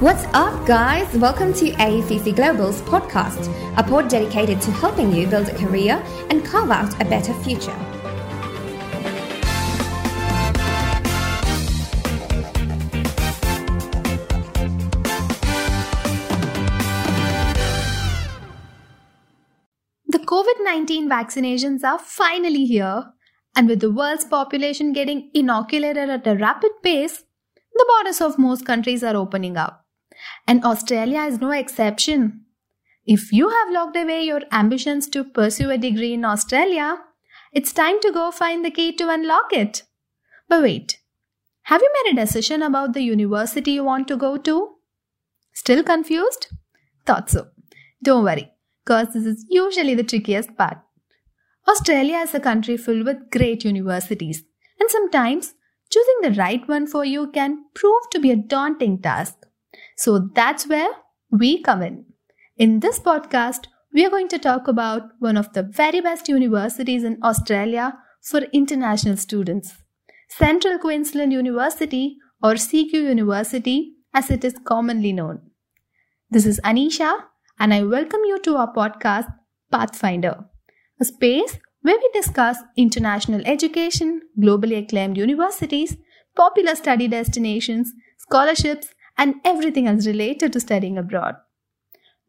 What's up, guys? Welcome to AECC Global's podcast, a pod dedicated to helping you build a career and carve out a better future. The COVID 19 vaccinations are finally here, and with the world's population getting inoculated at a rapid pace, the borders of most countries are opening up. And Australia is no exception. If you have locked away your ambitions to pursue a degree in Australia, it's time to go find the key to unlock it. But wait, have you made a decision about the university you want to go to? Still confused? Thought so. Don't worry, because this is usually the trickiest part. Australia is a country filled with great universities, and sometimes choosing the right one for you can prove to be a daunting task. So that's where we come in. In this podcast, we are going to talk about one of the very best universities in Australia for international students Central Queensland University, or CQ University as it is commonly known. This is Anisha, and I welcome you to our podcast, Pathfinder, a space where we discuss international education, globally acclaimed universities, popular study destinations, scholarships, and everything else related to studying abroad.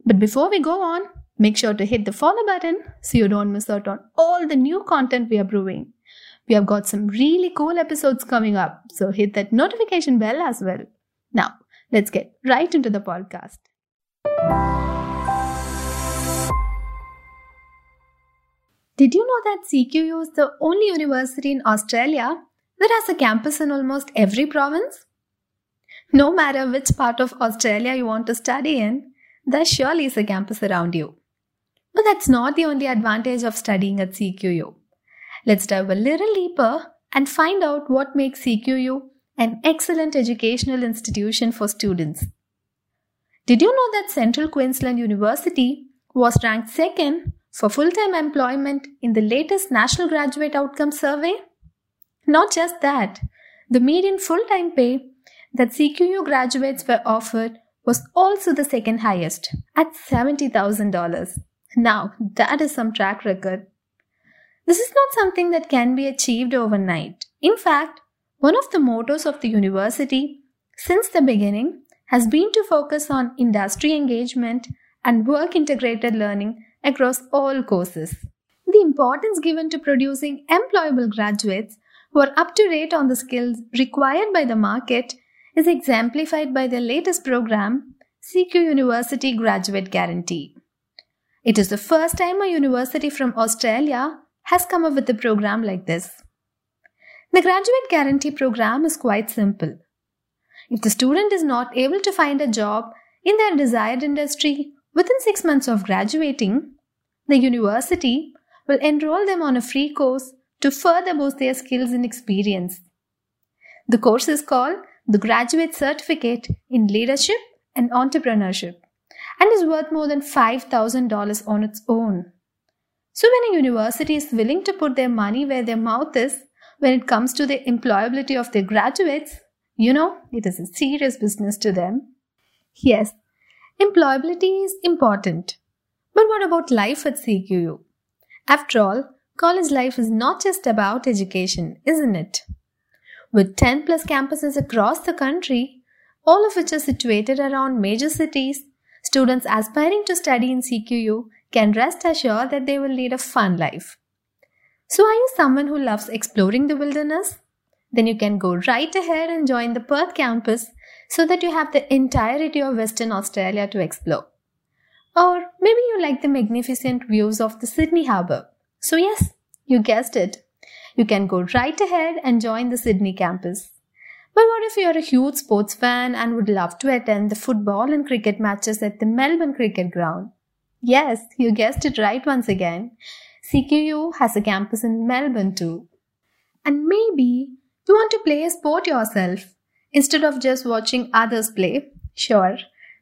But before we go on, make sure to hit the follow button so you don't miss out on all the new content we are brewing. We have got some really cool episodes coming up, so hit that notification bell as well. Now, let's get right into the podcast. Did you know that CQU is the only university in Australia that has a campus in almost every province? No matter which part of Australia you want to study in, there surely is a campus around you. But that's not the only advantage of studying at CQU. Let's dive a little deeper and find out what makes CQU an excellent educational institution for students. Did you know that Central Queensland University was ranked second for full time employment in the latest National Graduate Outcome Survey? Not just that, the median full time pay that CQU graduates were offered was also the second highest at $70,000. Now, that is some track record. This is not something that can be achieved overnight. In fact, one of the mottos of the university since the beginning has been to focus on industry engagement and work integrated learning across all courses. The importance given to producing employable graduates who are up to date on the skills required by the market is exemplified by the latest program, CQ University Graduate Guarantee. It is the first time a university from Australia has come up with a program like this. The Graduate Guarantee program is quite simple. If the student is not able to find a job in their desired industry within six months of graduating, the university will enroll them on a free course to further boost their skills and experience. The course is called the Graduate Certificate in Leadership and Entrepreneurship and is worth more than $5,000 on its own. So, when a university is willing to put their money where their mouth is when it comes to the employability of their graduates, you know, it is a serious business to them. Yes, employability is important. But what about life at CQU? After all, college life is not just about education, isn't it? With 10 plus campuses across the country, all of which are situated around major cities, students aspiring to study in CQU can rest assured that they will lead a fun life. So, are you someone who loves exploring the wilderness? Then you can go right ahead and join the Perth campus so that you have the entirety of Western Australia to explore. Or maybe you like the magnificent views of the Sydney Harbour. So, yes, you guessed it. You can go right ahead and join the Sydney campus. But what if you're a huge sports fan and would love to attend the football and cricket matches at the Melbourne Cricket Ground? Yes, you guessed it right once again. CQU has a campus in Melbourne too. And maybe you want to play a sport yourself instead of just watching others play. Sure,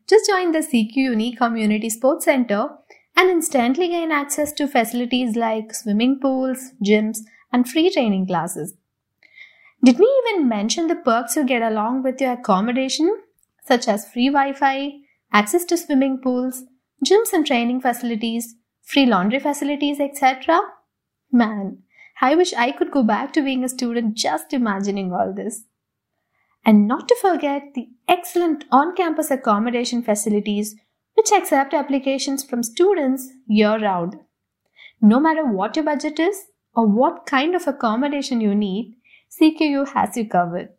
just join the CQ Uni Community Sports Center and instantly gain access to facilities like swimming pools, gyms, and free training classes. Did we even mention the perks you get along with your accommodation? such as free Wi Fi, access to swimming pools, gyms and training facilities, free laundry facilities, etc. Man, I wish I could go back to being a student just imagining all this. And not to forget the excellent on campus accommodation facilities which accept applications from students year round. No matter what your budget is or what kind of accommodation you need, CQU has you covered.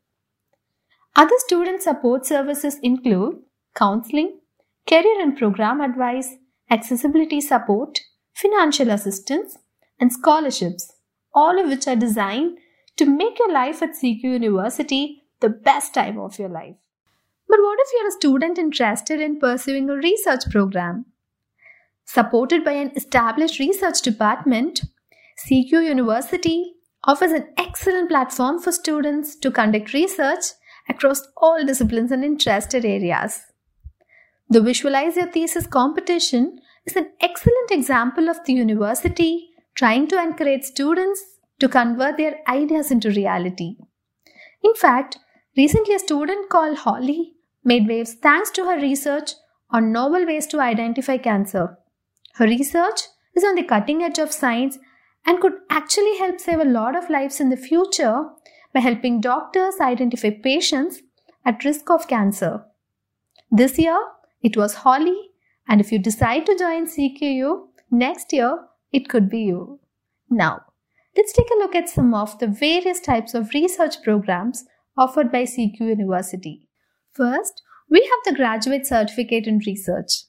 Other student support services include counseling, career and program advice, accessibility support, financial assistance, and scholarships, all of which are designed to make your life at CQ University the best time of your life. But what if you're a student interested in pursuing a research program? Supported by an established research department, CQ University offers an excellent platform for students to conduct research across all disciplines and interested areas. The Visualize Your Thesis competition is an excellent example of the university trying to encourage students to convert their ideas into reality. In fact, recently a student called Holly made waves thanks to her research on novel ways to identify cancer. Her research is on the cutting edge of science and could actually help save a lot of lives in the future by helping doctors identify patients at risk of cancer. This year, it was Holly, and if you decide to join CQU next year, it could be you. Now, let's take a look at some of the various types of research programs offered by CQ University. First, we have the Graduate Certificate in Research.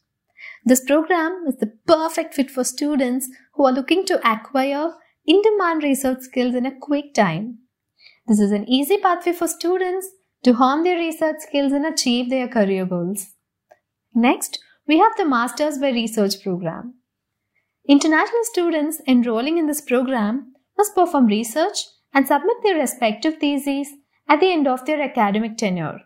This program is the perfect fit for students who are looking to acquire in demand research skills in a quick time. This is an easy pathway for students to hone their research skills and achieve their career goals. Next, we have the Masters by Research program. International students enrolling in this program must perform research and submit their respective theses at the end of their academic tenure.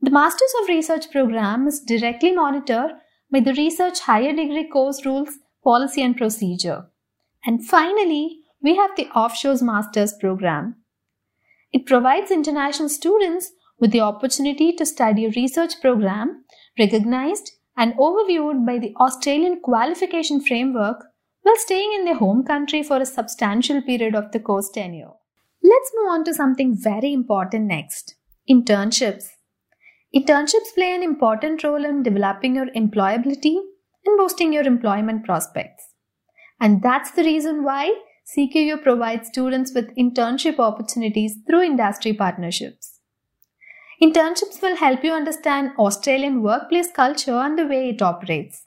The Masters of Research program is directly monitored by the Research Higher Degree Course Rules, Policy and Procedure. And finally, we have the Offshores Masters program. It provides international students with the opportunity to study a research program recognized and overviewed by the Australian qualification framework while staying in their home country for a substantial period of the course tenure. Let's move on to something very important next internships. Internships play an important role in developing your employability and boosting your employment prospects. And that's the reason why CQU provides students with internship opportunities through industry partnerships. Internships will help you understand Australian workplace culture and the way it operates.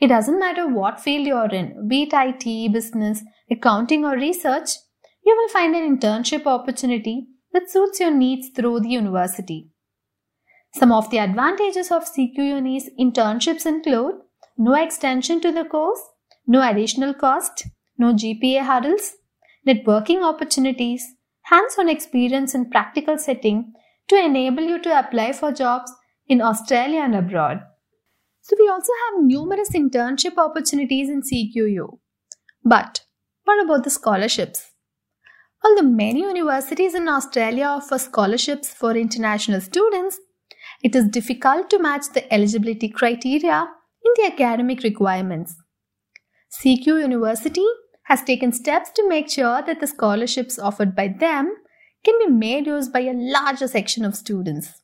It doesn't matter what field you're in, be it IT, business, accounting, or research, you will find an internship opportunity that suits your needs through the university. Some of the advantages of CQ Uni's internships include no extension to the course, no additional cost, no GPA hurdles, networking opportunities, hands-on experience in practical setting to enable you to apply for jobs in Australia and abroad. So we also have numerous internship opportunities in CQU. But what about the scholarships? Although many universities in Australia offer scholarships for international students, it is difficult to match the eligibility criteria in the academic requirements. CQ University has taken steps to make sure that the scholarships offered by them can be made use by a larger section of students.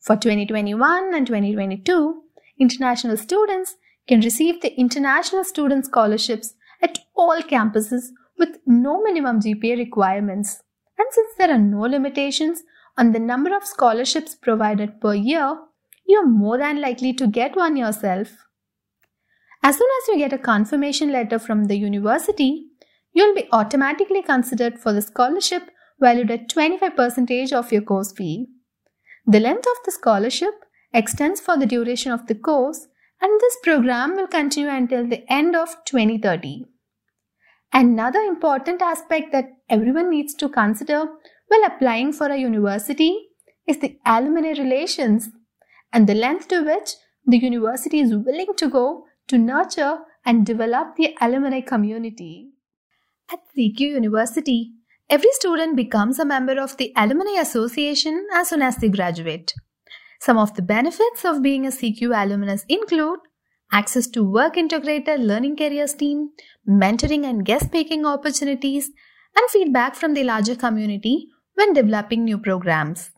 For 2021 and 2022, international students can receive the International Student Scholarships at all campuses with no minimum GPA requirements. And since there are no limitations on the number of scholarships provided per year, you are more than likely to get one yourself. As soon as you get a confirmation letter from the university, you'll be automatically considered for the scholarship valued at 25% of your course fee. The length of the scholarship extends for the duration of the course and this program will continue until the end of 2030. Another important aspect that everyone needs to consider while applying for a university is the alumni relations and the length to which the university is willing to go to nurture and develop the alumni community. At CQ University, every student becomes a member of the Alumni Association as soon as they graduate. Some of the benefits of being a CQ alumnus include access to work integrated learning careers team, mentoring and guest speaking opportunities, and feedback from the larger community when developing new programs.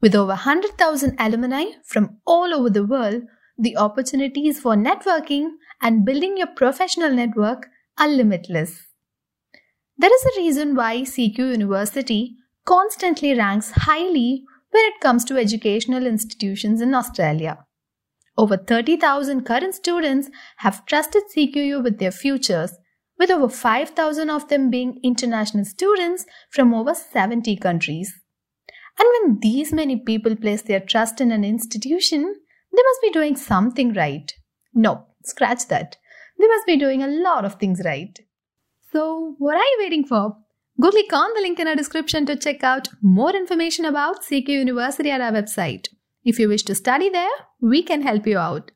With over 100,000 alumni from all over the world, the opportunities for networking and building your professional network are limitless. There is a reason why CQ University constantly ranks highly when it comes to educational institutions in Australia. Over 30,000 current students have trusted CQU with their futures, with over 5,000 of them being international students from over 70 countries. And when these many people place their trust in an institution, they must be doing something right. No, scratch that. They must be doing a lot of things right. So, what are you waiting for? Go click on the link in our description to check out more information about CQ University at our website. If you wish to study there, we can help you out.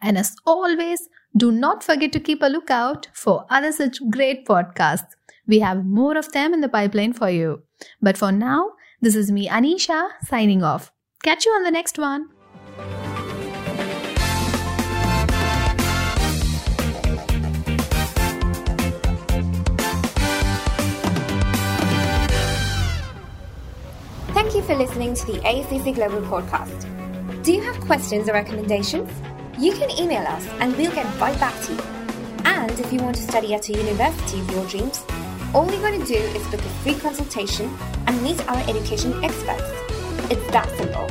And as always, do not forget to keep a lookout for other such great podcasts. We have more of them in the pipeline for you. But for now, this is me, Anisha, signing off. Catch you on the next one. Thank you for listening to the AECC Global podcast. Do you have questions or recommendations? You can email us and we'll get right back to you. And if you want to study at a university of your dreams, all you got to do is book a free consultation and meet our education experts. It's that simple.